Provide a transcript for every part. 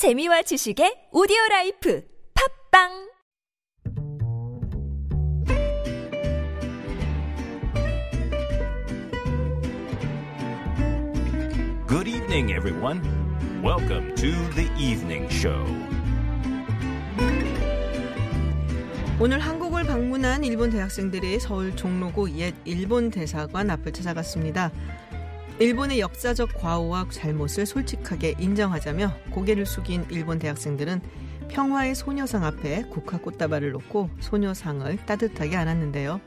재미와 지식의 오디오 라이프 팝빵 Good evening, everyone. Welcome to the evening show. 오늘 한국을 방문한 일본 대학생들이 서울 종로구 옛 일본 대사관 앞을 찾아갔습니다. 일본의 역사적 과오와 잘못을 솔직하게 인정하자며 고개를 숙인 일본 대학생들은 평화의 소녀상 앞에 국화 꽃다발을 놓고 소녀상을 따뜻하게 안았는데요.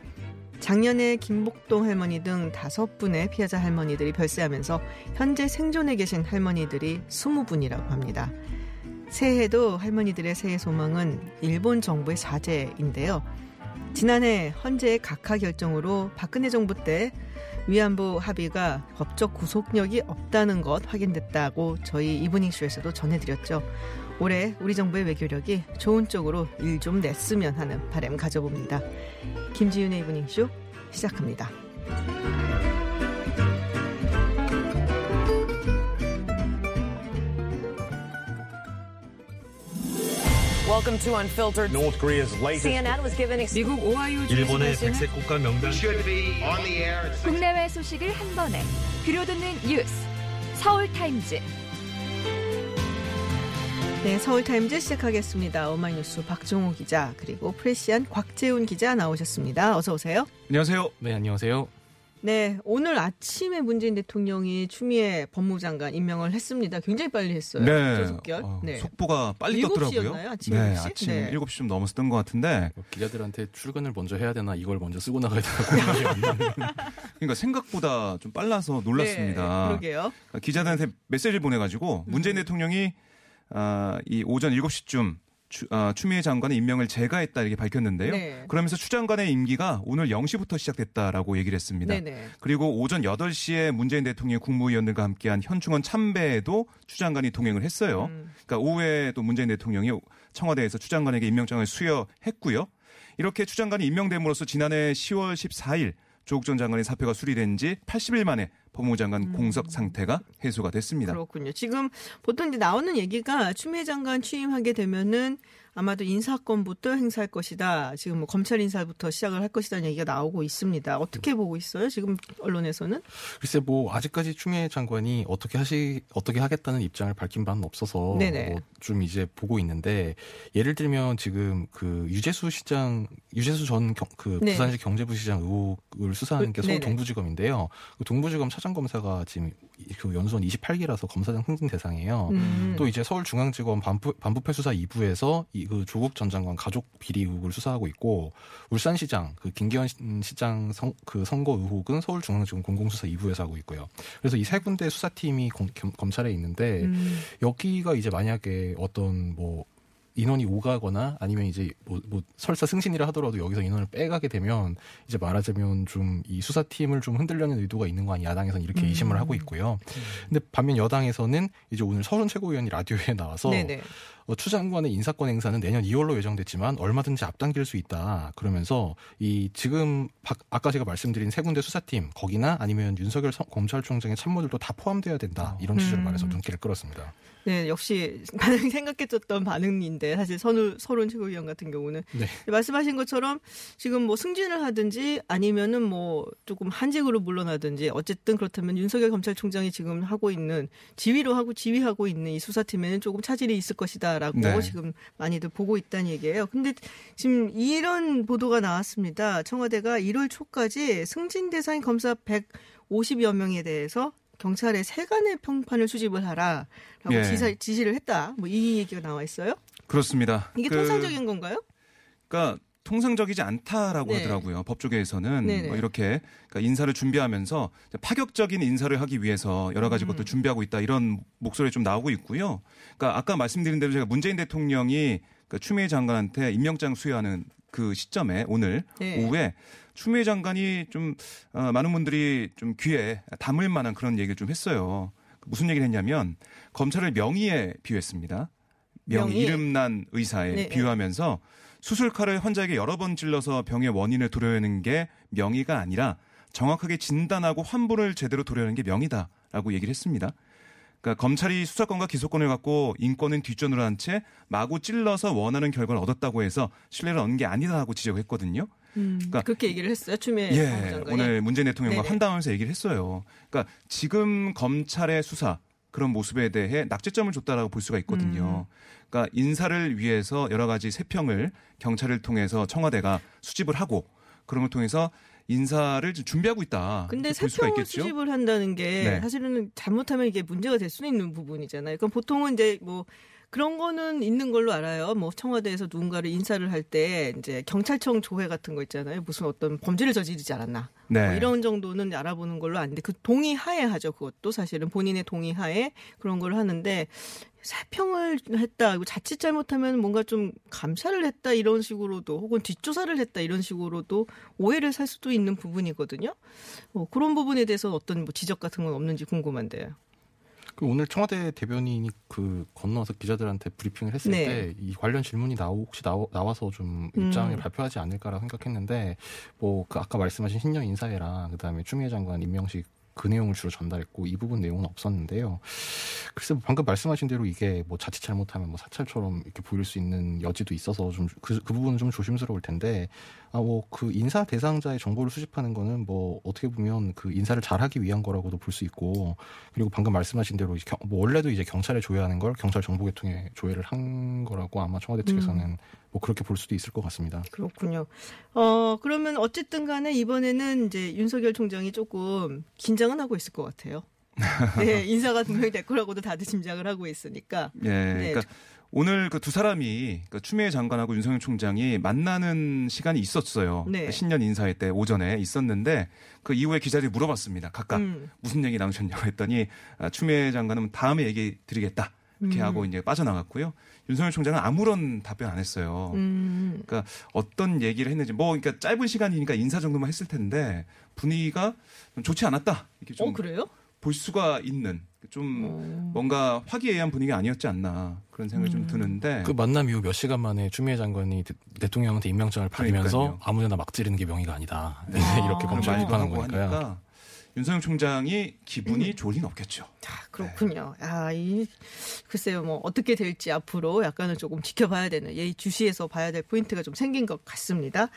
작년에 김복동 할머니 등 다섯 분의 피해자 할머니들이 별세하면서 현재 생존해 계신 할머니들이 20분이라고 합니다. 새해도 할머니들의 새해 소망은 일본 정부의 사죄인데요. 지난해 헌재의 각하 결정으로 박근혜 정부 때 위안부 합의가 법적 구속력이 없다는 것 확인됐다고 저희 이브닝쇼에서도 전해드렸죠. 올해 우리 정부의 외교력이 좋은 쪽으로 일 좀 냈으면 하는 바람 가져봅니다. 김지윤의 이브닝쇼 시작합니다. Welcome to Unfiltered. North Korea's latest CNN was given 미국 오하이오 일본의 주지사신 백색 국가 명단 should be on the air at 국내외 소식을 한 번에 들려듣는 뉴스 서울 타임즈 네, 서울 타임즈 시작하겠습니다. 오마이뉴스 박종호 기자 그리고 프레시안 곽재훈 기자 나오셨습니다. 어서 오세요. 안녕하세요. 네, 안녕하세요. 네, 오늘 아침에 문재인 대통령이 추미애 법무장관 임명을 했습니다. 굉장히 빨리 했어요. 저 속결. 어, 네. 속보가 빨리 7시 떴더라고요. 아침 네, 7시? 아침 네. 7시 좀 넘어서 뜬 것 같은데 뭐 기자들한테 출근을 먼저 해야 되나 이걸 먼저 쓰고 나가야 되나 고민이 안 나는. 그러니까 생각보다 좀 빨라서 네, 놀랐습니다. 그러게요. 기자들한테 메시지를 보내가지고 문재인 대통령이 아, 이 오전 7시쯤 추, 아, 추미애 장관의 임명을 제가 했다 이렇게 밝혔는데요. 네. 그러면서 추 장관의 임기가 오늘 0시부터 시작됐다라고 얘기를 했습니다. 네네. 그리고 오전 8시에 문재인 대통령이 국무위원들과 함께한 현충원 참배에도 추 장관이 동행을 했어요. 음. 그러니까 오후에 또 문재인 대통령이 청와대에서 추 장관에게 임명장을 수여했고요. 이렇게 추 장관이 임명됨으로써 지난해 10월 14일 조국 전 장관의 사표가 수리된 지 80일 만에 법무장관 공석 상태가 해소가 됐습니다. 음. 그렇군요. 지금 보통 이제 나오는 얘기가 추미애 장관 취임하게 되면은 아마도 인사권부터 행사할 것이다. 지금 뭐 검찰 인사부터 시작을 할 것이다는 얘기가 나오고 있습니다. 어떻게 보고 있어요? 지금 언론에서는? 글쎄 뭐 아직까지 추미애 장관이 어떻게 하시 어떻게 하겠다는 입장을 밝힌 바는 없어서 네네. 뭐좀 이제 보고 있는데 예를 들면 지금 그 유재수 시장 유재수 전그 네. 부산시 경제부 시장 의혹을 수사하는 게 서울 네네. 동부지검인데요. 그 동부지검 차장 검사가 지금 그 연수원 28기라서 검사장 승진 대상이에요. 음. 또 이제 서울중앙지검 반부, 반부패 수사 2부에서 이 그 조국 전 장관 가족 비리 의혹을 수사하고 있고 울산시장 그 김기현 시장 선, 그 선거 의혹은 서울중앙지검 공공수사 2부에서 하고 있고요. 그래서 이 세 군데 수사팀이 검, 겸- 검찰에 있는데 음. 여기가 이제 만약에 어떤 뭐 인원이 오가거나 아니면 이제 뭐, 뭐 설사 승진이라 하더라도 여기서 인원을 빼가게 되면 이제 말하자면 좀 이 수사팀을 좀 흔들려는 의도가 있는 거 아니 야당에서는 이렇게 음. 의심을 하고 있고요. 근데 반면 여당에서는 이제 오늘 서른 최고위원이 라디오에 나와서 네네. 어, 추 장관의 인사권 행사는 내년 2월로 예정됐지만 얼마든지 앞당길 수 있다. 그러면서 이 지금 박- 아까 제가 말씀드린 세 군데 수사팀 거기나 아니면 윤석열 성- 검찰총장의 참모들도 다 포함돼야 된다. 이런 취지로 음. 말해서 눈길을 끌었습니다. 네, 역시 반응 생각했었던 반응인데 사실 선우 서론 최고위원 같은 경우는 네. 말씀하신 것처럼 지금 뭐 승진을 하든지 아니면은 뭐 조금 한직으로 물러나든지 어쨌든 그렇다면 윤석열 검찰총장이 지금 하고 있는 지휘로 하고 지휘하고 있는 이 수사팀에는 조금 차질이 있을 것이다라고 네. 지금 많이들 보고 있다는 얘기예요. 근데 지금 이런 보도가 나왔습니다. 청와대가 1월 초까지 승진 대상 검사 150여 명에 대해서 경찰에 세간의 평판을 수집을 하라라고 예. 지사, 지시를 했다. 뭐 이 얘기가 나와 있어요. 그렇습니다. 이게 그, 통상적인 건가요? 그러니까 통상적이지 않다라고 네. 하더라고요. 법 쪽에서는 네네. 뭐 이렇게 그러니까 인사를 준비하면서 파격적인 인사를 하기 위해서 여러 가지 음. 것도 준비하고 있다 이런 목소리 좀 나오고 있고요. 그러니까 아까 말씀드린 대로 제가 문재인 대통령이 그 추미애 장관한테 임명장 수여하는 그 시점에 오늘 네. 오후에 추미애 장관이 좀 어, 많은 분들이 좀 귀에 담을 만한 그런 얘기를 좀 했어요. 무슨 얘기를 했냐면 검찰을 명의에 비유했습니다. 명의, 명의. 이름난 의사에 네, 비유하면서 수술칼을 환자에게 여러 번 찔러서 병의 원인을 도려내는 게 명의가 아니라 정확하게 진단하고 환부를 제대로 도려내는 게 명의다라고 얘기를 했습니다. 그러니까 검찰이 수사권과 기소권을 갖고 인권은 뒷전으로 한 채 마구 찔러서 원하는 결과를 얻었다고 해서 신뢰를 얻는 게 아니다라고 지적했거든요. 음, 그러니까 그렇게 얘기를 했어요. 추미애 예, 법무장관이. 오늘 문재인 대통령과 네네. 환담하면서 얘기를 했어요. 그러니까 지금 검찰의 수사 그런 모습에 대해 낙제점을 줬다라고 볼 수가 있거든요. 음. 그러니까 인사를 위해서 여러 가지 세평을 경찰을 통해서 청와대가 수집을 하고 그런 걸 통해서 인사를 좀 준비하고 있다. 근데 있겠죠. 수집을 한다는 게 네. 사실은 잘못하면 이게 문제가 될 수는 있는 부분이잖아요. 그럼 보통은 이제 뭐 그런 거는 있는 걸로 알아요. 뭐 청와대에서 누군가를 인사를 할 때 이제 경찰청 조회 같은 거 있잖아요. 무슨 어떤 범죄를 저지르지 않았나. 네. 뭐 이런 정도는 알아보는 걸로 아는데 그 동의 하에 하죠. 그것도 사실은 본인의 동의 하에 그런 걸 하는데 세평을 했다. 그리고 자칫 잘못하면 뭔가 좀 감찰을 했다 이런 식으로도 혹은 뒷조사를 했다 이런 식으로도 오해를 살 수도 있는 부분이거든요. 어, 그런 부분에 대해서 어떤 뭐 지적 같은 건 없는지 궁금한데요. 그 오늘 청와대 대변인이 그 건너서 기자들한테 브리핑을 했을 네. 때이 관련 질문이 나오 혹시 나오, 나와서 좀 음. 입장을 발표하지 않을까라고 생각했는데 뭐 그 아까 말씀하신 신년 인사회랑 그다음에 추미애 장관 임명식 그 내용을 주로 전달했고 이 부분 내용은 없었는데요. 글쎄 뭐 방금 말씀하신 대로 이게 뭐 자칫 잘못하면 뭐 사찰처럼 이렇게 보일 수 있는 여지도 있어서 좀그 그 부분은 좀 조심스러울 텐데 아 뭐 그 인사 대상자의 정보를 수집하는 거는 뭐 어떻게 보면 그 인사를 잘하기 위한 거라고도 볼 수 있고 그리고 방금 말씀하신 대로 이제 경- 뭐 원래도 이제 경찰에 조회하는 걸 경찰 정보계통에 조회를 한 거라고 아마 청와대 측에서는 뭐 그렇게 볼 수도 있을 것 같습니다. 그렇군요. 어, 그러면 어쨌든 간에 이번에는 이제 윤석열 총장이 조금 긴장 은 하고 있을 것 같아요. 네, 인사가 분명히 될 거라고도 다들 짐작을 하고 있으니까. 예, 네. 그러니까 오늘 그 두 사람이 그러니까 추미애 장관하고 윤석열 총장이 만나는 시간이 있었어요. 네. 신년 인사회 때 오전에 있었는데 그 이후에 기자들이 물어봤습니다. 각각 음. 무슨 얘기 나누셨냐고 했더니 아, 추미애 장관은 다음에 얘기 드리겠다 이렇게 음. 하고 이제 빠져나갔고요. 윤석열 총장은 아무런 답변 안 했어요. 음. 그러니까 어떤 얘기를 했는지 뭐 그러니까 짧은 시간이니까 인사 정도만 했을 텐데 분위기가 좀 좋지 않았다 이렇게 좀 어, 그래요? 볼 수가 있는 좀 어. 뭔가 화기애애한 분위기 아니었지 않나 그런 생각이 좀 음. 드는데 그 만남 이후 몇 시간 만에 추미애 장관이 대, 대통령한테 임명장을 받으면서 그러니까요. 아무데나 막 지르는 게 명의가 아니다. 네, 아. 이렇게 검찰 비판한 거니까요. 윤석열 총장이 기분이 음. 좋을 리는 없겠죠. 아, 그렇군요. 아, 이, 글쎄요, 뭐, 어떻게 될지 앞으로 약간은 조금 지켜봐야 되는, 이 주시에서 봐야 될 포인트가 좀 생긴 것 같습니다.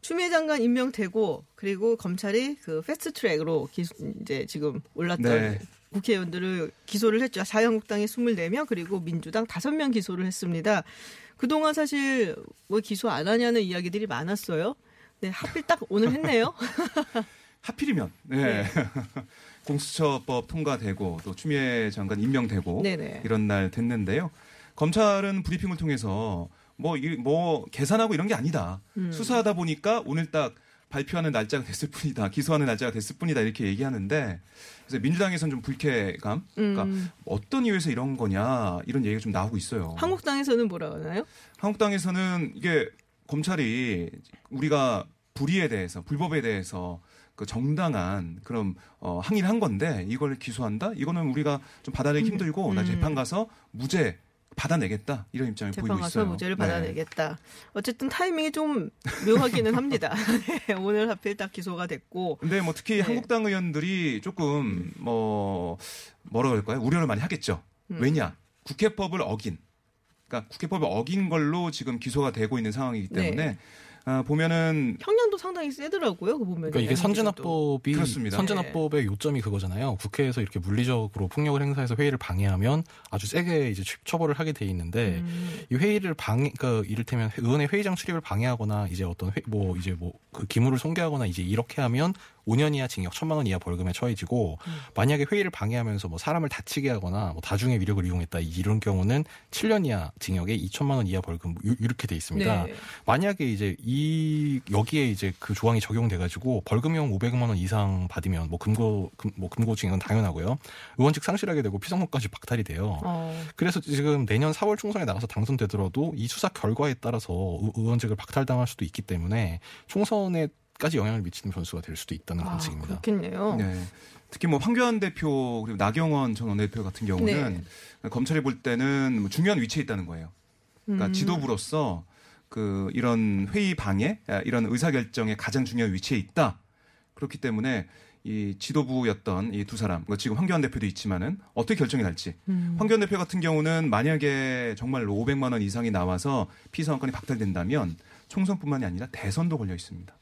추미애 장관 임명되고, 그리고 검찰이 그 패스트 트랙으로 기, 이제 지금 올랐던 네. 국회의원들을 기소를 했죠. 자유한국당이 24명, 그리고 민주당 5명 기소를 했습니다. 그동안 사실 뭐 기소 안 하냐는 이야기들이 많았어요. 네, 하필 딱 오늘 했네요. 하필이면 네. 공수처법 통과되고 또 추미애 장관 임명되고 네네. 이런 날 됐는데요. 검찰은 브리핑을 통해서 뭐, 이, 뭐 계산하고 이런 게 아니다. 음. 수사하다 보니까 오늘 딱 발표하는 날짜가 됐을 뿐이다. 기소하는 날짜가 됐을 뿐이다. 이렇게 얘기하는데 그래서 민주당에서는 좀 불쾌감. 그러니까 음. 어떤 이유에서 이런 거냐 이런 얘기가 좀 나오고 있어요. 한국당에서는 뭐라 하나요? 한국당에서는 이게 검찰이 우리가 불의에 대해서 불법에 대해서 그 정당한 그런 어, 항의를 한 건데 이걸 기소한다? 이거는 우리가 좀 받아내기 힘들고 나 음. 재판 가서 무죄 받아내겠다 이런 입장을 재판 보이고 가서 있어요. 무죄를 네. 받아내겠다. 어쨌든 타이밍이 좀 묘하기는 합니다. 네, 오늘 하필 딱 기소가 됐고. 근데 뭐 특히 네. 한국당 의원들이 조금 뭐 뭐라 그럴까요? 우려를 많이 하겠죠. 음. 왜냐? 국회법을 어긴 그러니까 국회법을 어긴 걸로 지금 기소가 되고 있는 상황이기 때문에 네. 아, 보면은 형량도 상당히 세더라고요. 그 보면. 그러니까 이게 선진화법이 그렇습니다. 선진화법의 요점이 그거잖아요. 국회에서 이렇게 물리적으로 폭력을 행사해서 회의를 방해하면 아주 세게 이제 처- 처벌을 하게 돼 있는데 음. 이 회의를 방해, 그러니까 이를테면 의원의 회의장 출입을 방해하거나 이제 어떤 회, 뭐 이제 뭐 그 기물을 손괴하거나 이제 이렇게 하면 5년 이하 징역, 1천만 원 이하 벌금에 처해지고 음. 만약에 회의를 방해하면서 뭐 사람을 다치게 하거나 뭐 다중의 위력을 이용했다 이런 경우는 7년 이하 징역에 2천만 원 이하 벌금 요- 이렇게 돼 있습니다. 네. 만약에 이제 이 여기에 이제 그 조항이 적용돼 가지고 벌금형 500만 원 이상 받으면 뭐 금고 금, 뭐 금고징역은 당연하고요. 의원직 상실하게 되고 피선거까지 박탈이 돼요. 어. 그래서 지금 내년 4월 총선에 나가서 당선되더라도 이 수사 결과에 따라서 의- 의원직을 박탈당할 수도 있기 때문에 총선에 까지 영향을 미치는 변수가 될 수도 있다는 아, 관측입니다. 그렇겠네요. 네. 특히 뭐 황교안 대표 그리고 나경원 전 원내대표 같은 경우는 검찰이 볼 때는 뭐 중요한 위치에 있다는 거예요. 그러니까 음. 지도부로서 그 이런 회의 방해, 아, 이런 의사 결정에 가장 중요한 위치에 있다. 그렇기 때문에 이 지도부였던 이 두 사람, 뭐 지금 황교안 대표도 있지만은 어떻게 결정이 날지. 음. 황교안 대표 같은 경우는 만약에 정말로 500만 원 이상이 나와서 피선거권이 박탈된다면 총선뿐만이 아니라 대선도 걸려 있습니다.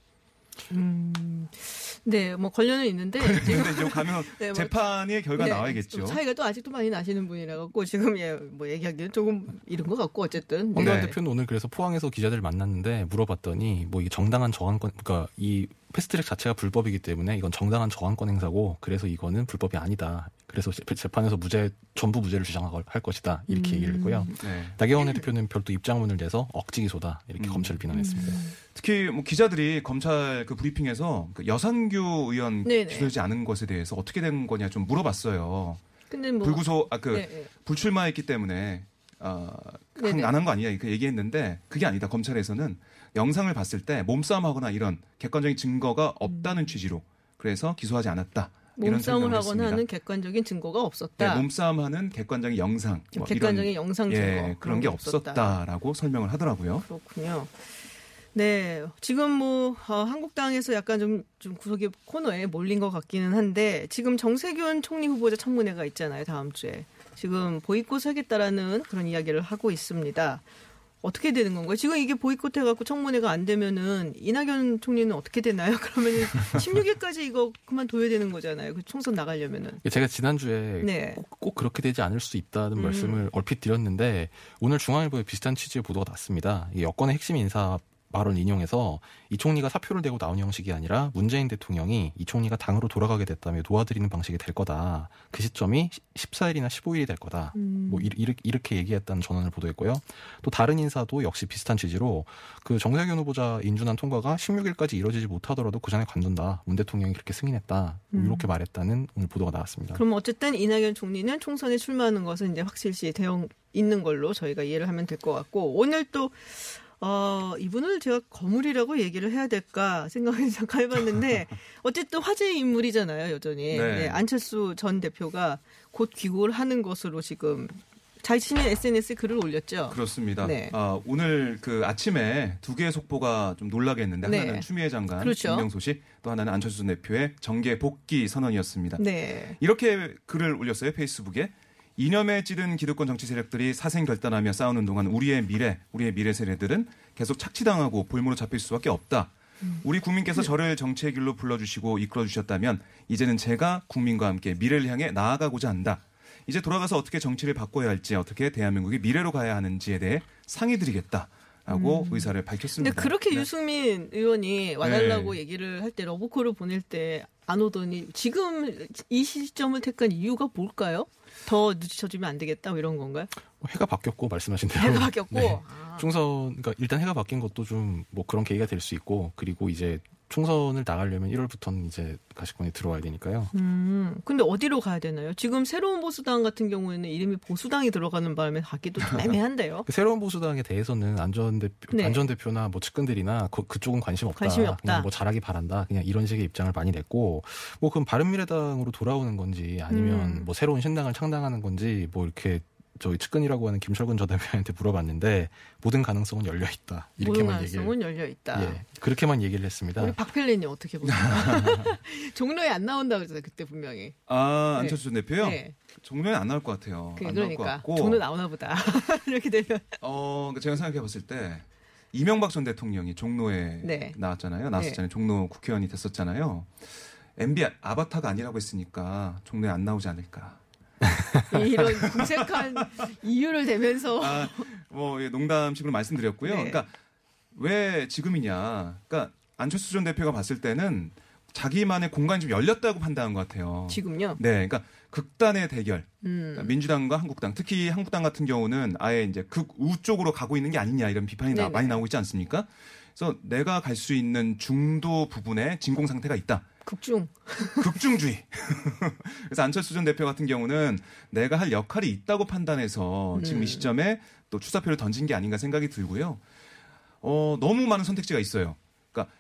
네, 뭐 관련은 있는데 근데 이제 가면 네, 뭐- 재판의 결과 네, 나와야겠죠. 좀 차이가 또 아직도 많이 나시는 분이라 갖고 지금 예, 뭐 얘기하기는 조금 이른 것 같고 어쨌든 황교안 네. 대표는 오늘 그래서 포항에서 기자들 만났는데 물어봤더니 뭐 이게 정당한 저항권 그러니까 이 패스트트랙 자체가 불법이기 때문에 이건 정당한 저항권 행사고 그래서 이거는 불법이 아니다. 그래서 재- 재판에서 무죄 전부 무죄를 주장할 것이다 이렇게 얘기를 했고요. 네. 나경원 대표는 별도 입장문을 내서 억지 기소다 이렇게 음. 검찰을 비난했습니다. 특히 뭐 기자들이 검찰 그 브리핑에서 그 여상규 의원 네네. 기소되지 않은 것에 대해서 어떻게 된 거냐 좀 물어봤어요. 근데 뭐 불구소 아그 네, 네. 불출마했기 때문에 어, 네네. 안한 거 아니냐 그 얘기했는데 그게 아니다. 검찰에서는 영상을 봤을 때 몸싸움하거나 이런 객관적인 증거가 없다는 취지로 그래서 기소하지 않았다. 몸싸움을 하거나. 하는 객관적인 증거가 네, 없었다. 몸싸움하는 객관적인 영상, 뭐 객관적인 이런, 영상 증거 예, 그런 게 없었다라고 설명을 하더라고요. 그렇군요. 네, 지금 뭐 어, 한국당에서 약간 좀, 좀 구석의 코너에 몰린 것 같기는 한데 지금 정세균 총리 후보자 청문회가 있잖아요 다음 주에 지금 보이콧 하겠다라는 그런 이야기를 하고 있습니다. 어떻게 되는 건가요? 지금 이게 보이콧 해갖고 청문회가 안 되면은 이낙연 총리는 어떻게 되나요? 그러면은 16일까지 이거 그만둬야 되는 거잖아요. 그 총선 나가려면은. 제가 지난주에 네. 꼭, 꼭 그렇게 되지 않을 수 있다는 음. 말씀을 얼핏 드렸는데 오늘 중앙일보에 비슷한 취지의 보도가 났습니다. 이 여권의 핵심 인사 발언 인용해서 이 총리가 사표를 대고 나온 형식이 아니라 문재인 대통령이 이 총리가 당으로 돌아가게 됐다며 도와드리는 방식이 될 거다. 그 시점이 14일이나 15일이 될 거다. 음. 뭐 이렇게, 얘기했다는 전언을 보도했고요. 또 다른 인사도 역시 비슷한 취지로 그 정세균 후보자 인준안 통과가 16일까지 이루어지지 못하더라도 그 전에 관둔다. 문 대통령이 그렇게 승인했다. 뭐 음. 이렇게 말했다는 오늘 보도가 나왔습니다. 그럼 어쨌든 이낙연 총리는 총선에 출마하는 것은 이제 확실시 되어 있는 걸로 저희가 이해를 하면 될 것 같고 오늘 또 어, 이분을 제가 거물이라고 얘기를 해야 될까 생각을 잠깐 해봤는데 어쨌든 화제의 인물이잖아요 여전히 네. 네, 안철수 전 대표가 곧 귀국을 하는 것으로 지금 자신의 SNS에 글을 올렸죠. 그렇습니다. 네. 아, 오늘 그 아침에 두 개의 속보가 좀 놀라게 했는데 네. 하나는 추미애 장관 그렇죠. 임명 소식, 또 하나는 안철수 전 대표의 정계 복귀 선언이었습니다. 네. 이렇게 글을 올렸어요 페이스북에. 이념에 찌든 기득권 정치 세력들이 사생 결단하며 싸우는 동안 우리의 미래, 우리의 미래 세대들은 계속 착취당하고 볼모로 잡힐 수밖에 없다. 우리 국민께서 저를 정치의 길로 불러주시고 이끌어 주셨다면 이제는 제가 국민과 함께 미래를 향해 나아가고자 한다. 이제 돌아가서 어떻게 정치를 바꿔야 할지 어떻게 대한민국이 미래로 가야 하는지에 대해 상의드리겠다 라고 의사를 밝혔습니다. 근데 그렇게 네. 유승민 의원이 와달라고 네. 얘기를 할 때 러브콜을 보낼 때 안 오더니 지금 이 시점을 택한 이유가 뭘까요? 더 늦춰주면 안 되겠다 뭐 이런 건가요? 해가 바뀌었고 말씀하신 대로 해가 바뀌었고 네. 아. 총선 그러니까 일단 해가 바뀐 것도 좀 뭐 그런 계기가 될 수 있고 그리고 이제 총선을 나가려면 1월부터는 이제 가시권에 들어와야 되니까요. 음, 근데 어디로 가야 되나요? 지금 새로운 보수당 같은 경우에는 이름이 보수당이 들어가는 바람에 가기도 좀 애매한데요. 그 새로운 보수당에 대해서는 안전 대표 네. 안전 대표나 뭐 측근들이나 그, 그쪽은 관심 없다. 관심이 없다. 그냥 뭐 잘하기 바란다. 그냥 이런 식의 입장을 많이 냈고 뭐 그럼 바른미래당으로 돌아오는 건지 아니면 음. 뭐 새로운 신당을 창당하는 건지 뭐 이렇게 저희 측근이라고 하는 김철근 전 대표한테 물어봤는데 모든 가능성은 열려 있다. 모든 이렇게만 얘기를 가능성은 열려 있다. 예, 그렇게만 얘기를 했습니다. 우리 박펠린이 어떻게 보세요? 종로에 안 나온다 그랬잖아요 그때 분명히. 아 안철수 전 대표요. 네. 종로에 안 나올 것 같아요. 그, 안 나올 것 그러니까 같고. 종로 나오나 보다. 이렇게 되면. 어, 제가 생각해 봤을 때 이명박 전 대통령이 종로에 네. 나왔잖아요. 나왔었잖아요. 종로 국회의원이 됐었잖아요. MB 아바타가 아니라고 했으니까 종로에 안 나오지 않을까. 이런 궁색한 이유를 대면서 아, 뭐 예, 농담식으로 말씀드렸고요. 네. 그러니까 왜 지금이냐. 그러니까 안철수 전 대표가 봤을 때는 자기만의 공간이 좀 열렸다고 판단한 것 같아요. 지금요. 네, 그러니까 극단의 대결. 음. 그러니까 민주당과 한국당, 특히 한국당 같은 경우는 아예 이제 극우 쪽으로 가고 있는 게 아니냐 이런 비판이 나-. 많이 나오고 있지 않습니까? 그래서 내가 갈 수 있는 중도 부분에 진공 상태가 있다. 극중. 극중주의. 그래서 안철수 전 대표 같은 경우는 내가 할 역할이 있다고 판단해서 지금 음. 이 시점에 또 추사표를 던진 게 아닌가 생각이 들고요. 어, 너무 많은 선택지가 있어요. 그러니까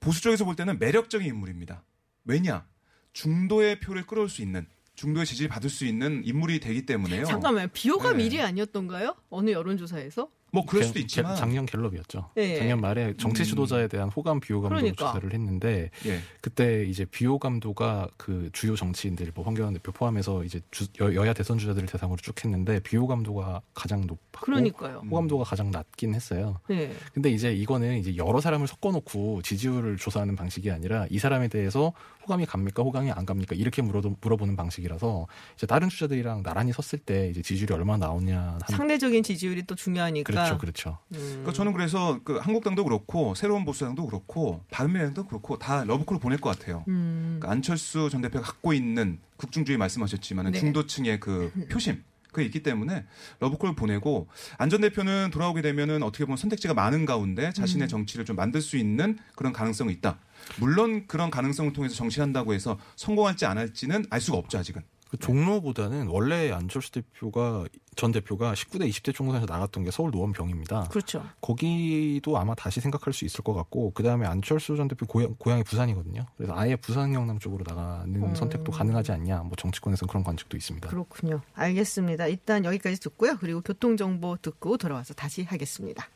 보수 쪽에서 볼 때는 매력적인 인물입니다. 왜냐? 중도의 표를 끌어올 수 있는 중도의 지지를 받을 수 있는 인물이 되기 때문에요. 잠깐만요. 비호가 네. 미리 아니었던가요? 어느 여론조사에서? 뭐 그럴 갤- 수도 갤- 있지만 작년 갤럽이었죠. 예. 작년 말에 정치 음. 지도자에 대한 호감 비호감도 그러니까. 조사를 했는데 예. 그때 이제 비호감도가 그 주요 정치인들 뭐 황교안 대표 포함해서 이제 주- 여, 여야 대선 주자들을 대상으로 쭉 했는데 비호감도가 가장 높고 그러니까요. 호감도가 가장 낮긴 했어요. 네. 근데 이제 이거는 이제 여러 사람을 섞어놓고 지지율을 조사하는 방식이 아니라 이 사람에 대해서 호감이 갑니까 호감이 안 갑니까 이렇게 물어 물어보는 방식이라서 이제 다른 주자들이랑 나란히 섰을 때 이제 지지율이 얼마나 나오냐 하는 상대적인 지지율이 또 중요하니까. 그렇죠 그렇죠. 음. 그러니까 저는 그래서 그 한국당도 그렇고 새로운 보수당도 그렇고 바른미래당도 그렇고 다 러브콜을 보낼 것 같아요. 음. 그러니까 안철수 전 대표가 갖고 있는 국중주의 말씀하셨지만 네. 중도층의 그 표심 그게 있기 때문에 러브콜 보내고 안전 대표는 돌아오게 되면은 어떻게 보면 선택지가 많은 가운데 음. 자신의 정치를 좀 만들 수 있는 그런 가능성이 있다. 물론 그런 가능성을 통해서 정치한다고 해서 성공할지 안 할지는 알 수가 없죠 아직은. 그 종로보다는 원래 안철수 대표가 전 대표가 19대 20대 총선에서 나갔던 게 서울 노원병입니다. 그렇죠. 거기도 아마 다시 생각할 수 있을 것 같고 그 다음에 안철수 전 대표 고향, 고향이 부산이거든요. 그래서 아예 부산 영남 쪽으로 나가는 음. 선택도 가능하지 않냐. 뭐 정치권에서는 그런 관측도 있습니다. 그렇군요. 알겠습니다. 일단 여기까지 듣고요. 그리고 교통 정보 듣고 돌아와서 다시 하겠습니다.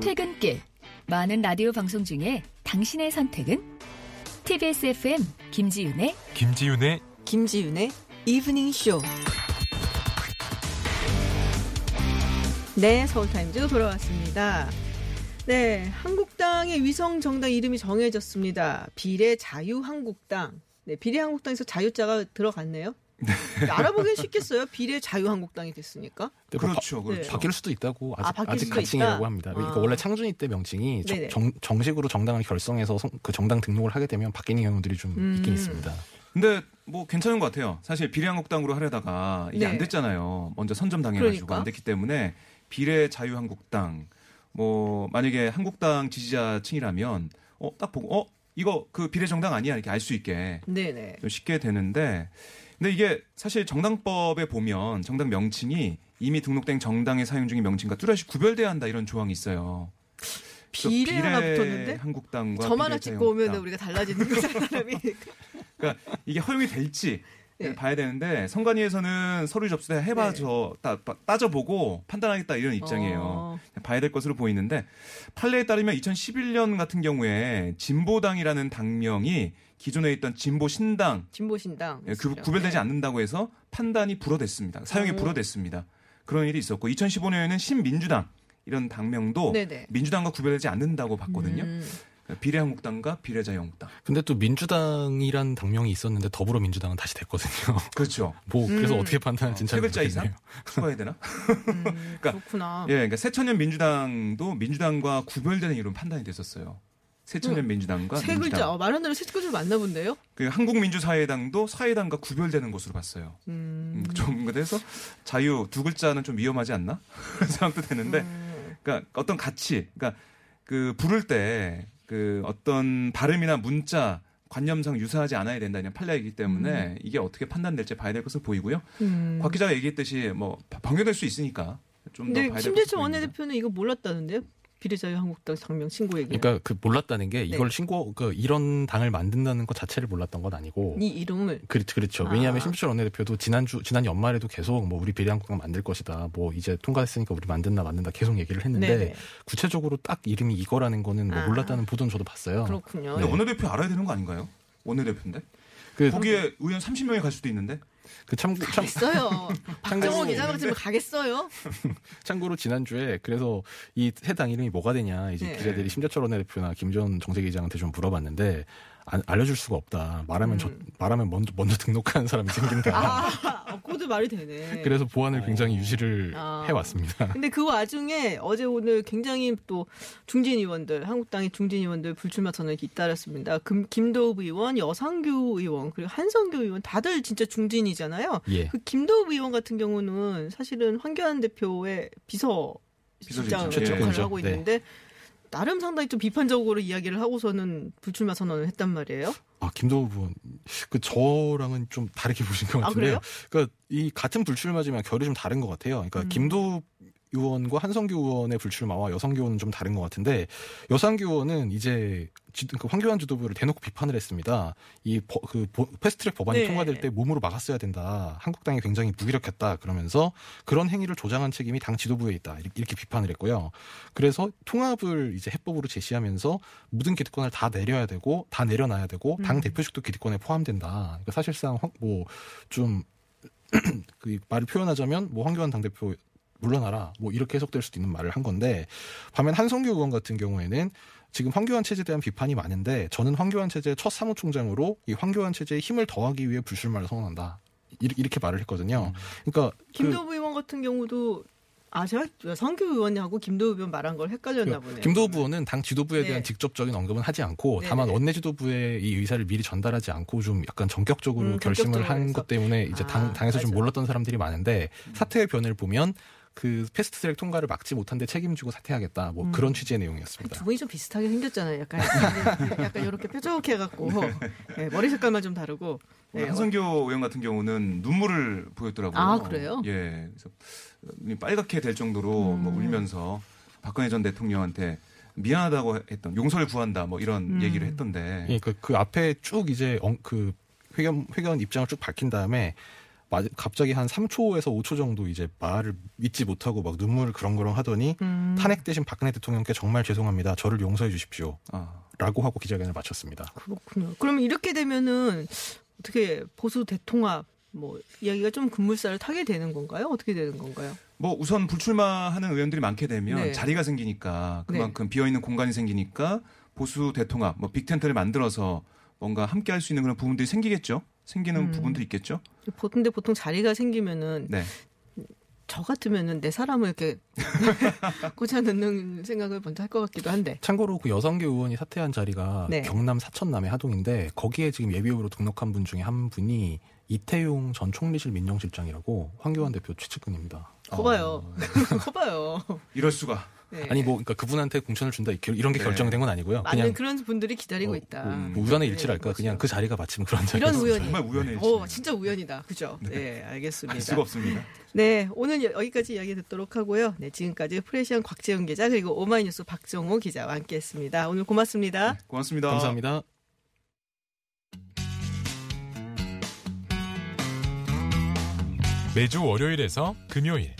퇴근길 많은 라디오 방송 중에 당신의 선택은 TBS FM 김지윤의 김지윤의 김지윤의 이브닝 쇼. 네, 서울타임즈 돌아왔습니다. 네, 한국당의 위성 정당 이름이 정해졌습니다. 비례 자유한국당. 네, 비례한국당에서 자유자가 들어갔네요. 알아보긴 쉽겠어요. 비례 자유한국당이 됐으니까. 근데 뭐 그렇죠, 네. 그렇죠. 바, 바뀔 수도 있다고 아직, 아, 수도 가칭이라고 있다? 합니다. 아. 그러니까 원래 창준이 때 명칭이. 정, 정, 식으로 정당을 결성해서 성- 그 정당 등록을 하게 되면 바뀌는 경우들이 좀 음. 있긴 있습니다. 근데 뭐 괜찮은 것 같아요. 사실 비례한국당으로 하려다가 이게 네. 안 됐잖아요. 먼저 선점 당해가지고 그러니까. 안 됐기 때문에 비례 자유한국당 뭐 만약에 한국당 지지자층이라면 어 딱 보고 어 이거 그 비례 정당 아니야 이렇게 알 수 있게 네네. 좀 쉽게 되는데 근데 이게 사실 정당법에 보면 정당 명칭이 이미 등록된 정당에 사용 중인 명칭과 뚜렷이 구별돼야 한다 이런 조항이 있어요. 비례 하나 붙었는데? 한국당과 점 하나 찍고 오면. 우리가 달라지는 거잖아, 사람이. 그러니까 이게 허용이 될지 네. 봐야 되는데 선관위에서는 서류 접수대 해봐서 따, 따져보고 판단하겠다 이런 입장이에요. 어, 봐야 될 것으로 보이는데 판례에 따르면 2011년 같은 경우에 진보당이라는 당명이 기존에 있던 진보 신당 진보 신당. 예, 그. 구별되지 네. 않는다고 해서 판단이 불어댔습니다. 사용이 오. 불어댔습니다. 그런 일이 있었고 2015년에는 신민주당 이런 당명도 네네. 민주당과 구별되지 않는다고 봤거든요. 음. 비례한국당과 비례자유한국당. 근데 또 민주당이란 당명이 있었는데 더불어민주당은 다시 됐거든요. 그렇죠. 뭐 그래서 음. 어떻게 판단할지는 세잘 모르겠네요. 추가해야 되나? 음, 그렇구나. 예, 그러니까 새천년 민주당도 민주당과 구별되는 이름 판단이 됐었어요. 새천년 민주당과 세 글자. 민주당. 어, 말한 대로 세 글자 맞나 본데요? 그 한국민주사회당도 사회당과 구별되는 것으로 봤어요. 음. 음, 좀 그래서 자유 두 글자는 좀 위험하지 않나? 그런 생각도 되는데, 음. 그러니까 어떤 가치, 그러니까 그 부를 때 그 어떤 발음이나 문자 관념상 유사하지 않아야 된다 이런 판례이기 때문에 이게 어떻게 판단될지 봐야 될 것으로 보이고요. 음. 곽 기자가 얘기했듯이 뭐 변경될 수 있으니까 좀더 근데 봐야 될 심재철. 원내대표는 이거 몰랐다는데요? 비례자유한국당 당명 신고 얘기. 그러니까 그 몰랐다는 게 네. 이걸 신고 그 이런 당을 만든다는 것 자체를 몰랐던 건 아니고 이 이름을 그렇죠, 그렇죠. 아. 왜냐하면 심지어 원내대표도 지난주 지난 연말에도 계속 뭐 우리 비례한국당 만들 것이다. 뭐 이제 통과했으니까 우리 만든다 만든다 계속 얘기를 했는데 네네. 구체적으로 딱 이름이 이거라는 거는 뭐 아. 몰랐다는 보도는 저도 봤어요. 그렇군요. 근데 네. 원내대표 알아야 되는 거 아닌가요? 원내대표인데 그, 거기에 의원 30명이 갈 수도 있는데 그 참고 참, 있어요. 박정호 참고로- 기자 같으면 가겠어요? 참고로 지난주에 그래서 이 해당 이름이 뭐가 되냐 이제 네. 기자들이 심재철 원내대표나 김전 정세기장한테 좀 물어봤는데 안- 알려줄 수가 없다. 말하면 저, 음. 말하면 먼저 먼저 등록하는 사람이 생긴다. 아, 어, 코드 말이 되네. 그래서 보안을 굉장히 유지를 아. 해왔습니다. 근데 그 와중에 어제 오늘 굉장히 또 중진 의원들, 한국당의 중진 의원들 불출마 선언이 잇따랐습니다. 금, 김도읍 의원, 여상규 의원, 그리고 한성규 의원 다들 진짜 중진이잖아요. 예. 그 김도읍 의원 같은 경우는 사실은 황교안 대표의 비서 실장 비서실장. 역할을. 하고 네. 있는데 나름 상당히 좀 비판적으로 이야기를 하고서는 불출마 선언을 했단 말이에요. 아 김도우 의원 그 저랑은 좀 다르게 보신 것 아, 같은데요. 그래요? 그러니까 이 같은 불출마지만 결이 좀 다른 것 같아요. 그러니까 음. 김도우 의원과 한성규 의원의 불출마와 여성규 의원은 좀 다른 것 같은데 여성규 의원은 이제 지- 그 황교안 지도부를 대놓고 비판을 했습니다. 이 그 패스트트랙 법안이 네. 통과될 때 몸으로 막았어야 된다. 한국당이 굉장히 무기력했다. 그러면서 그런 행위를 조장한 책임이 당 지도부에 있다. 이렇게, 이렇게 비판을 했고요. 그래서 통합을 이제 해법으로 제시하면서 모든 기득권을 다 내려야 되고 다 내려놔야 되고 당 음. 대표직도 기득권에 포함된다. 그러니까 사실상 뭐좀 그 말을 표현하자면 뭐 황교안 당대표 물러나라 뭐 이렇게 해석될 수도 있는 말을 한 건데 반면 한성규 의원 같은 경우에는 지금 황교안 체제에 대한 비판이 많은데 저는 황교안 체제 첫 사무총장으로 이 황교안 체제에 힘을 더하기 위해 불출마를 선언한다 이렇게, 말을 했거든요. 그러니까 그- 김도부 의원 같은 경우도 아 제가 성규 의원하고 김도부 의원 말한 걸 헷갈렸나 그 보네요. 김도부 의원은 당 지도부에 대한 네. 직접적인 언급은 하지 않고 네, 다만 네. 원내 지도부에 이 의사를 미리 전달하지 않고 좀 약간 전격적으로 음, 결심을 한. 것 때문에 이제 아, 당, 당에서 좀 맞아. 몰랐던 사람들이 많은데 사태의 변을 보면 그 패스트트랙 통과를 막지 못한데 책임지고 사퇴하겠다 뭐 음. 그런 취지의 내용이었습니다. 두 분이 좀 비슷하게 생겼잖아요. 약간 약간 이렇게 뾰족해 갖고 네, 머리 색깔만 좀 다르고. 네, 한성교 의원 같은 경우는 눈물을 보였더라고요. 아, 그래요? 예. 그래서 빨갛게 될 정도로 음. 뭐 울면서 박근혜 전 대통령한테 미안하다고 했던 용서를 구한다 뭐 이런 음. 얘기를 했던데. 예, 그, 그 앞에 쭉 이제 엉- 그 회견 회견 입장을 쭉 밝힌 다음에 마- 갑자기 한 3초에서 5초 정도 이제 말을 믿지 못하고 막 눈물을 그렁그렁 하더니 음. 탄핵 대신 박근혜 대통령께 정말 죄송합니다. 저를 용서해 주십시오. 아. 라고 하고 기자회견을 마쳤습니다. 그렇군요. 그러면 이렇게 되면은 어떻게 보수 대통합 뭐 이야기가 좀 급물살을 타게 되는 건가요? 어떻게 되는 건가요? 뭐 우선 불출마하는 의원들이 많게 되면 네. 자리가 생기니까 그만큼 비어 있는 공간이 생기니까 보수 대통합, 뭐 빅텐트를 만들어서 뭔가 함께 할 수 있는 그런 부분들이 생기겠죠. 생기는 음. 부분도 있겠죠. 보- 근데 보통 자리가 생기면은 네. 저 같으면은 내 사람을 이렇게 꽂아 넣는 생각을 먼저 할 것 같기도 한데. 참고로 그 여성계 의원이 사퇴한 자리가 네. 경남 사천남의 하동인데 거기에 지금 예비후보로 등록한 분 중에 한 분이 이태용 전 총리실 민정실장이라고 황교안 대표 최측근입니다. 거봐요. 거봐요. 이럴 수가. 네. 아니 뭐 그러니까 그분한테 공천을 준다 이렇게 이런 게 네. 결정된 건 아니고요. 많은 그냥 그런 분들이 기다리고 어, 있다. 음, 뭐 우연의 네, 일치랄까 그냥 그렇죠. 그 자리가 마침 그런 자리가 이런. 우연이. 정말 우연의 일치. 어, 진짜 우연이다. 그죠? 네, 알 알겠습니다. 수가 없습니다. 네, 오늘 여기까지 이야기 듣도록 하고요. 네, 지금까지 프레시안 곽재훈 기자 그리고 오마이뉴스 박정호 기자와 함께했습니다. 오늘 고맙습니다. 네, 고맙습니다. 감사합니다. 매주 월요일에서 금요일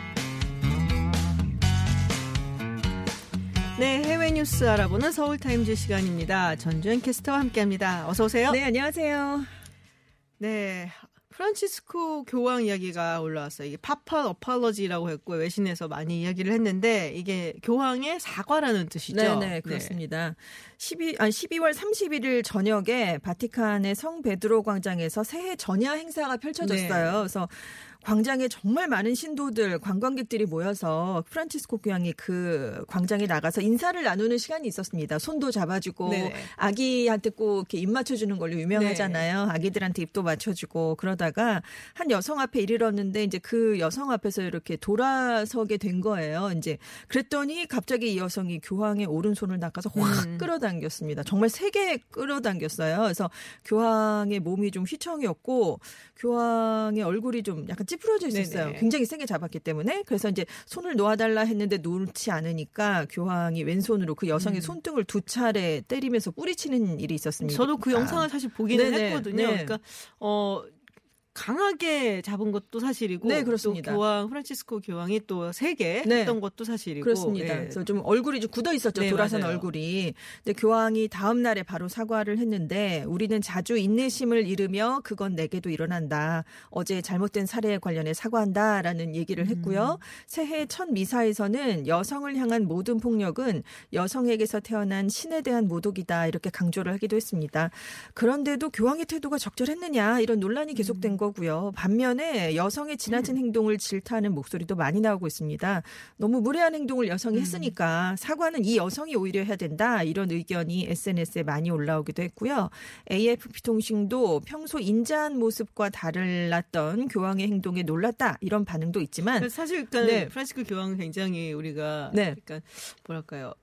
네, 해외 뉴스 알아보는 서울 타임즈 시간입니다. 전주현 캐스터와 함께합니다. 어서 오세요. 네, 안녕하세요. 네. 프란치스코 교황 이야기가 올라왔어요. 이게 파파 어팔러지라고 했고 외신에서 많이 이야기를 했는데 이게 교황의 사과라는 뜻이죠. 네, 네, 그렇습니다. 12, 아니, 12월 31일 저녁에 바티칸의 성 베드로 광장에서 새해 전야 행사가 펼쳐졌어요. 네. 그래서 광장에 정말 많은 신도들, 관광객들이 모여서 프란치스코 교황이 그 광장에 나가서 인사를 나누는 시간이 있었습니다. 손도 잡아주고 네네. 아기한테 꼭 이렇게 입 맞춰주는 걸로 유명하잖아요. 아기들한테 입도 맞춰주고 그러다가 한 여성 앞에 이르렀는데 이제 그 여성 앞에서 이렇게 돌아서게 된 거예요. 이제 그랬더니 갑자기 이 여성이 교황의 오른손을 낚아서 확 음. 끌어당겼습니다. 정말 세게 끌어당겼어요. 그래서 교황의 몸이 좀 휘청이었고 교황의 얼굴이 좀 약간 찌푸려져 있었어요. 네네. 굉장히 세게 잡았기 때문에 그래서 이제 손을 놓아달라 했는데 놓지 않으니까 교황이 왼손으로 그 여성의 음. 손등을 두 차례 때리면서 뿌리치는 일이 있었습니다. 저도 그 영상을 사실 보기는 네네, 했거든요. 네. 그러니까 어 강하게 잡은 것도 사실이고 네, 그렇습니다. 또 교황 프란치스코 교황이 또 세게 네. 했던 것도 사실이고 그렇습니다. 예. 그래서 좀 얼굴이 좀 굳어 있었죠. 네, 돌아선 맞아요. 얼굴이. 근데 교황이 다음 날에 바로 사과를 했는데 우리는 자주 인내심을 잃으며 그건 내게도 일어난다. 어제 잘못된 사례에 관련해 사과한다라는 얘기를 했고요. 음. 새해 첫 미사에서는 여성을 향한 모든 폭력은 여성에게서 태어난 신에 대한 모독이다 이렇게 강조를 하기도 했습니다. 그런데도 교황의 태도가 적절했느냐 이런 논란이 계속된 거고요. 반면에 여성의 지나친 행동을 질타하는 목소리도 많이 나오고 있습니다. 너무 무례한 행동을 여성이 했으니까 사과는 이 여성이 오히려 해야 된다. 이런 의견이 SNS에 많이 올라오기도 했고요. AFP 통신도 평소 인자한 모습과 달랐던 교황의 행동에 놀랐다. 이런 반응도 있지만 사실 그러니까 네. 프란시스코 교황은 굉장히 우리가 네. 그러니까 뭐랄까요?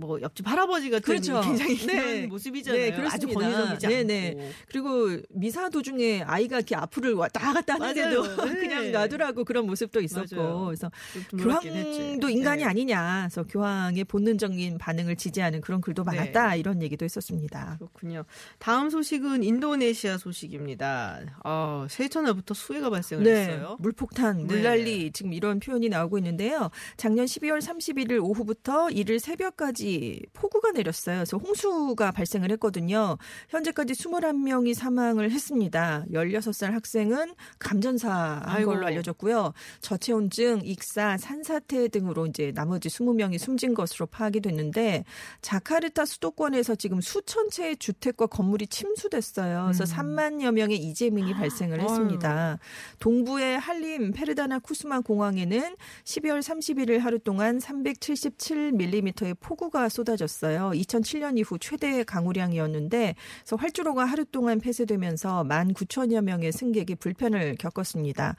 뭐 옆집 할아버지 같은 그렇죠. 굉장히 네. 모습이잖아요. 네, 아주 그렇습니다. 권위적이지 네네. 않고. 그리고 미사 도중에 아이가 이렇게 앞을 왔다 갔다 하는데도. 네. 그냥 놔두라고 그런 모습도 있었고 맞아요. 그래서 교황도 했지. 인간이 네. 아니냐 그래서 교황의 본능적인 반응을 지지하는 그런 글도 네. 많았다 이런 얘기도 있었습니다. 그렇군요. 다음 소식은 인도네시아 소식입니다. 아, 첫날부터 수해가 발생을 네, 했어요. 물폭탄, 네. 물난리 지금 이런 표현이 나오고 있는데요. 작년 12월 31일 오후부터 이를 새벽까지 폭우가 내렸어요. 그래서 홍수가 발생을 했거든요. 현재까지 21명이 사망을 했습니다. 16살 학생은 감전사한 아이고. 걸로 알려졌고요. 저체온증, 익사, 산사태 등으로 이제 나머지 20명이 숨진 것으로 파악이 됐는데 자카르타 수도권에서 지금 수천 채의 주택과 건물이 침수됐어요. 그래서 3만여 명의 이재민이 발생을 했습니다. 동부의 한림 페르다나 쿠스마 공항에는 12월 31일 하루 동안 377mm의 폭우 가 쏟아졌어요. 2007년 이후 최대 강우량이었는데 그래서 활주로가 하루 동안 폐쇄되면서 19,000여 명의 승객이 불편을 겪었습니다.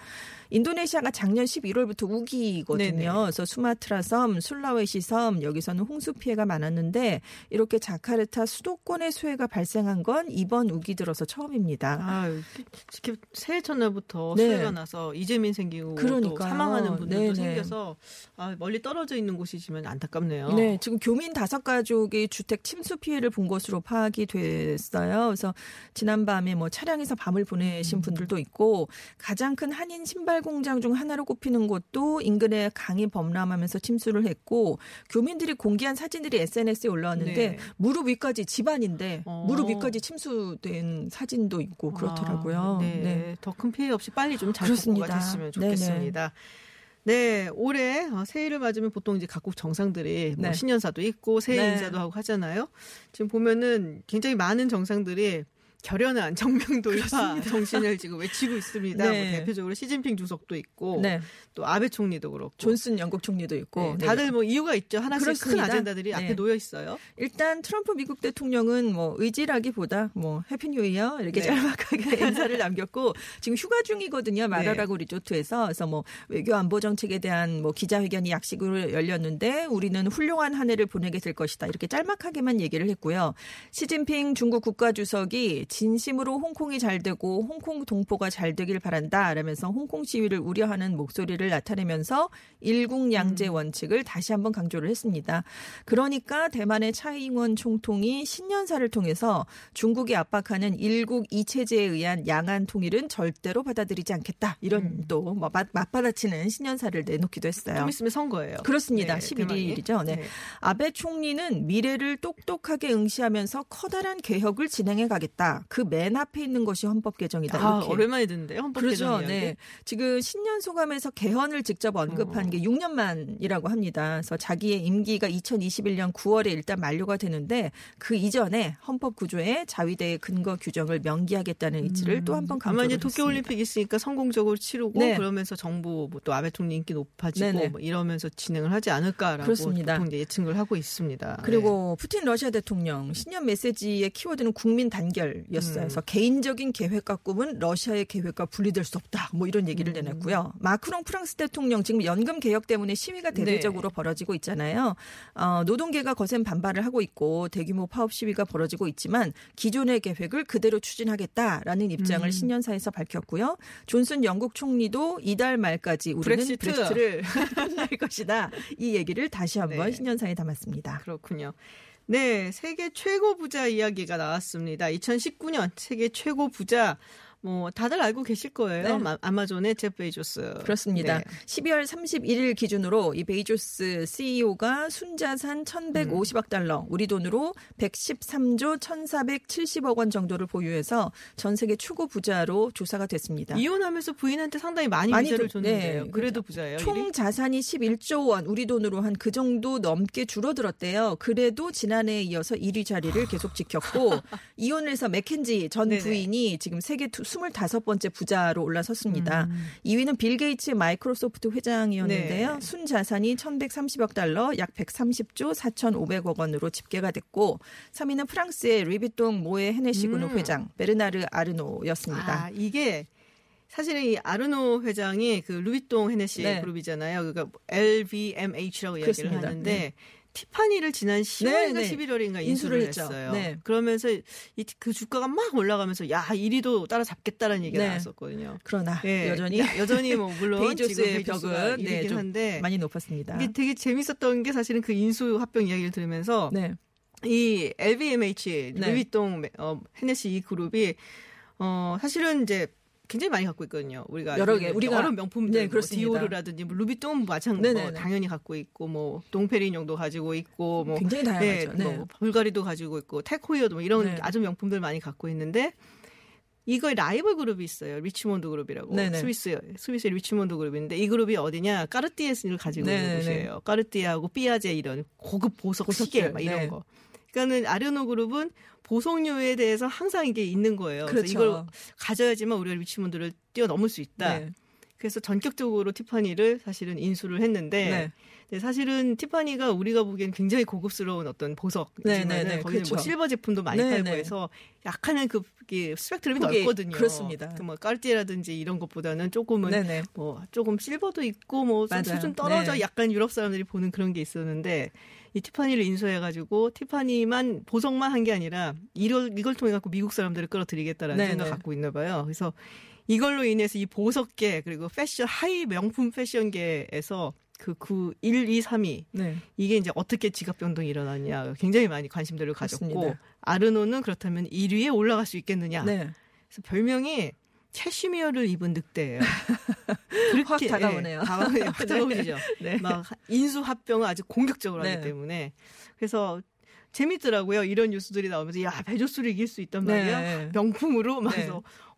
인도네시아가 작년 11월부터 우기거든요. 네네. 그래서 수마트라 섬, 술라웨시 섬 여기서는 홍수 피해가 많았는데 이렇게 자카르타 수도권의 수해가 발생한 건 이번 우기 들어서 처음입니다. 아, 새해 첫날부터 네. 수해가 나서 이재민 생기고 또 그러니까요. 사망하는 분들도 네네. 생겨서 아, 멀리 떨어져 있는 곳이지만 안타깝네요. 네, 지금 교민 다섯 가족이 주택 침수 피해를 본 것으로 파악이 됐어요. 그래서 지난밤에 뭐 차량에서 밤을 보내신 음. 분들도 있고 가장 큰 한인 신발 공장 중 하나로 꼽히는 곳도 인근에 강이 범람하면서 침수를 했고 교민들이 공개한 사진들이 SNS에 올라왔는데 네. 무릎 위까지 집안인데 어. 무릎 위까지 침수된 사진도 있고 그렇더라고요. 아, 네. 네. 더 큰 피해 없이 빨리 좀 잘. 복구가 됐으면 네네. 좋겠습니다. 네, 올해 어, 새해를 맞으면 보통 이제 각국 정상들이 뭐 네. 신년사도 있고 새해 네. 인사도 하고 하잖아요. 지금 보면은 굉장히 많은 정상들이 결연한 정면 돌파 정신을 지금 외치고 있습니다. 네. 뭐 대표적으로 시진핑 주석도 있고 네. 또 아베 총리도 그렇고 존슨 영국 총리도 있고 네, 네. 다들 뭐 이유가 있죠. 하나씩 그렇습니다. 큰 아젠다들이 네. 앞에 놓여 있어요. 일단 트럼프 미국 대통령은 뭐 의지라기보다 뭐 Happy New Year 이렇게 네. 짤막하게 인사를 남겼고 지금 휴가 중이거든요. 마라라고 리조트에서 그래서 뭐 외교 안보 정책에 대한 뭐 기자회견이 약식으로 열렸는데 우리는 훌륭한 한 해를 보내게 될 것이다. 이렇게 짤막하게만 얘기를 했고요. 시진핑 중국 국가 주석이 진심으로 홍콩이 잘 되고 홍콩 동포가 잘 되길 바란다. 라면서 홍콩 시위를 우려하는 목소리를 나타내면서 일국양제 음. 원칙을 다시 한번 강조를 했습니다. 그러니까 대만의 차이잉원 총통이 신년사를 통해서 중국이 압박하는 일국 이체제에 의한 양안 통일은 절대로 받아들이지 않겠다. 이런 또뭐 맞- 맞받아치는 신년사를 내놓기도 했어요. 좀 있으면 선거예요. 그렇습니다. 네, 11일이죠. 네. 네. 아베 총리는 미래를 똑똑하게 응시하면서 커다란 개혁을 진행해 가겠다. 그 맨 앞에 있는 것이 헌법 개정이다. 아, 이렇게. 오랜만에 듣는데요. 헌법 그렇죠. 개정. 네. 지금 신년 소감에서 개헌을 직접 언급한 어. 게 6년 만이라고 합니다. 그래서 자기의 임기가 2021년 9월에 일단 만료가 되는데 그 이전에 헌법 구조에 자위대의 근거 규정을 명기하겠다는 의지를 또한번 아마 이제 했습니다. 도쿄 올림픽 있으니까 성공적으로 치르고 네. 그러면서 정부 뭐 또 아베 총리 인기 높아지고. 뭐 이러면서 진행을 하지 않을까라고 그렇습니다. 보통 예측을 하고 있습니다. 그리고 푸틴 러시아 대통령 신년 메시지의 키워드는 국민 단결 음. 그래서 개인적인 계획과 꿈은 러시아의 계획과 분리될 수 없다. 뭐 이런 얘기를 음. 내놨고요. 마크롱 프랑스 대통령 지금 연금 개혁 때문에 시위가 네. 대대적으로 벌어지고 있잖아요. 어, 노동계가 거센 반발을 하고 있고 대규모 파업 시위가 벌어지고 있지만 기존의 계획을 그대로 추진하겠다라는 입장을 음. 신년사에서 밝혔고요. 존슨 영국 총리도 이달 말까지 우리는 브렉시트. 브렉시트를 끝낼 것이다. 이 얘기를 다시 한번 네. 신년사에 담았습니다. 그렇군요. 네, 세계 최고 부자 이야기가 나왔습니다. 2019년 세계 최고 부자 뭐 다들 알고 계실 거예요. 네. 마- 아마존의 제프 베이조스. 그렇습니다. 네. 12월 31일 기준으로 이 베이조스 CEO가 순자산 1,150억 달러, 우리 돈으로 113조 1,470억 원 정도를 보유해서 전 세계 최고 부자로 조사가 됐습니다. 이혼하면서 부인한테 상당히 많이 많이 위자료를 도- 줬는데요. 네. 그래도 부자예요. 총 일이? 자산이 11조 원, 우리 돈으로 한 그 정도 넘게 줄어들었대요. 그래도 지난해에 이어서 1위 자리를 계속 지켰고 이혼을 해서 맥켄지 전. 부인이 지금 세계 두- 25번째 부자로 올라섰습니다. 음. 2위는 빌 게이츠 마이크로소프트 회장이었는데요. 네. 순 자산이 1,130억 달러, 약 130조 4,500억 원으로 집계가 됐고 3위는 프랑스의 루이비통 모에 헤네시 그룹 음. 회장 베르나르 아르노였습니다. 아, 이게 사실은 이 아르노 회장이 그 루이통 헤네시 네. 그룹이잖아요. 그러니까 LVMH라고 이야기를 그렇습니다. 하는데 네. 티파니를 지난 10월인가 네, 네. 11월인가 인수를 인수를. 했어요. 네. 그러면서 이 그 주가가 막 올라가면서 야 1위도 따라잡겠다라는 얘기가 네. 나왔었거든요. 그러나 예, 여전히 여전히 뭐 물론 지금 베이조스의 벽은 1위긴 네, 좀 한데 많이 높았습니다. 이게 되게 재밌었던 게 사실은 그 인수 합병 이야기를 들으면서 네. 이 LVMH 네. 루이비통 어, 헤네시 이 그룹이 어 사실은 이제 굉장히 많이 갖고 있거든요. 우리가 여러 개, 있는 우리가- 여러 명품들, 네, 뭐. 디오르라든지 뭐 루이비통 마찬 네네네. 뭐 당연히 갖고 있고 뭐 돔페리뇽도 가지고 있고 뭐 굉장히 네, 다양하죠. 네. 뭐 불가리도 가지고 있고 태그호이어도 뭐 이런 네. 아주 명품들 많이 갖고 있는데 이거의 라이벌 그룹이 있어요. 리치몬드 그룹이라고 네네. 스위스 스위스의 리치몬드 그룹인데 이 그룹이 어디냐 까르띠에를 가지고 있는 네네네. 곳이에요. 까르띠에하고 삐아제 이런 고급 보석 시계 막 이런 네. 거. 그러니까는 아르노 그룹은 보석료에 대해서 항상 이게 있는 거예요. 그래서 그렇죠. 이걸 가져야지만 우리가 리치몬드를 뛰어넘을 수 있다. 네. 그래서 전격적으로 티파니를 사실은 인수를 했는데 네. 네, 사실은 티파니가 우리가 보기엔 굉장히 고급스러운 어떤 보석이지만 네, 네, 네. 거기는 그렇죠. 뭐 실버 제품도 많이 네, 팔고 네. 해서 약간은 그 스펙트럼이 넓거든요. 그렇습니다. 그뭐 깔띠라든지 이런 것보다는 조금은 네네. 뭐 조금 실버도 있고 뭐좀 맞아요. 수준 떨어져 네. 약간 유럽 사람들이 보는 그런 게 있었는데 이 티파니를 인수해가지고 티파니만 보석만 한 게 아니라 이걸 이걸 통해 갖고 미국 사람들을 끌어들이겠다라는 네, 생각 네. 갖고 있나 봐요. 그래서 이걸로 인해서 이 보석계 그리고 패션 high 명품 패션계에서 그, 그 1, 2, 3위 네. 이게 이제 어떻게 지각 변동이 일어났냐 굉장히 많이 관심들을 가졌고 그렇습니다. 아르노는 그렇다면 1위에 올라갈 수 있겠느냐. 네. 그래서 별명이 캐시미어를 입은 늑대예요. 확 다가오네요. 예, 다가- 예, 확 다가오시죠. 네. 막 인수 합병을 아주 공격적으로 네. 하기 때문에 그래서 재밌더라고요. 이런 뉴스들이 나오면서 야 베조스를 이길 수 있단 말이야. 네. 명품으로 막 네.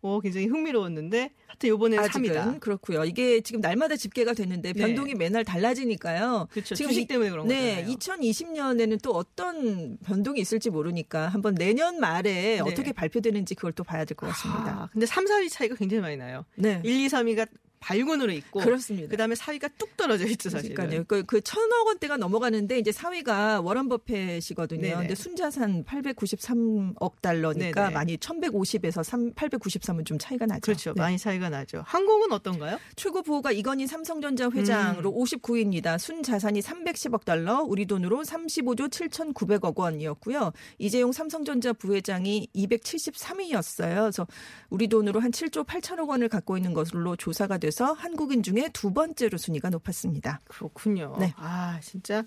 어 굉장히 흥미로웠는데 하여튼 이번에는 아직은 3위다. 그렇고요. 이게 지금 날마다 집계가 됐는데 네. 변동이 매날 달라지니까요. 그렇죠. 지금 주식 이- 때문에 그런 네, 거잖아요. 2020년에는 또 어떤 변동이 있을지 모르니까 한번 내년 말에 어떻게 발표되는지 그걸 또 봐야 될 것 같습니다. 네. 아, 근데 3, 4위 차이가 굉장히 많이 나요. 네. 1, 2, 3위가 발군으로 있고 그렇습니다. 그다음에 4위가 뚝 떨어져 있죠, 사실은. 그러니까요. 그, 그 천억 원대가 넘어가는데 이제 4위가 워런 버핏이거든요. 네네. 근데 순자산 893억 달러니까 네네. 많이 1,150에서 3, 893은 좀 차이가 나죠. 그렇죠. 네. 많이 차이가 나죠. 한국은 어떤가요? 최고 부호가 이건희 삼성전자 회장으로 음. 59위입니다. 순 자산이 310억 달러, 우리 돈으로 35조 7,900억 원이었고요. 이재용 삼성전자 부회장이 273위였어요. 그래서 우리 돈으로 한 7조 8천억 원을 갖고 있는 것으로 조사가 돼서 한국인 중에 두 번째로 순위가 높았습니다. 그렇군요. 네. 아 진짜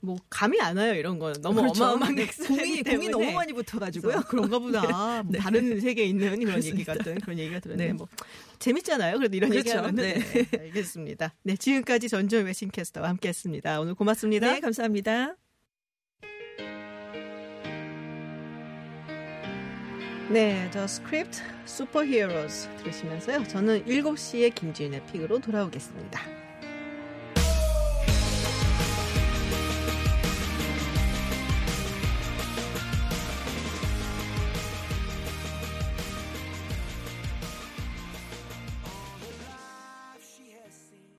뭐 감이 안 와요 이런 거 너무 그렇죠. 어마어마한 네, 공이 공이 너무 많이 붙어가지고요. 그래서 그런가 보다. 뭐 다른 세계에 있는 그런 얘기. 같은 그런 얘기가 들었는데 네. 뭐 재밌잖아요. 그래도 이런 그렇죠. 얘기하면 네. 네. 알겠습니다. 네 지금까지 전주현 외신캐스터와 함께했습니다. 오늘 고맙습니다. 네, 감사합니다. 네, The Script Superheroes 들으시면서요. 저는 7시에 김지윤의 Pick으로 돌아오겠습니다.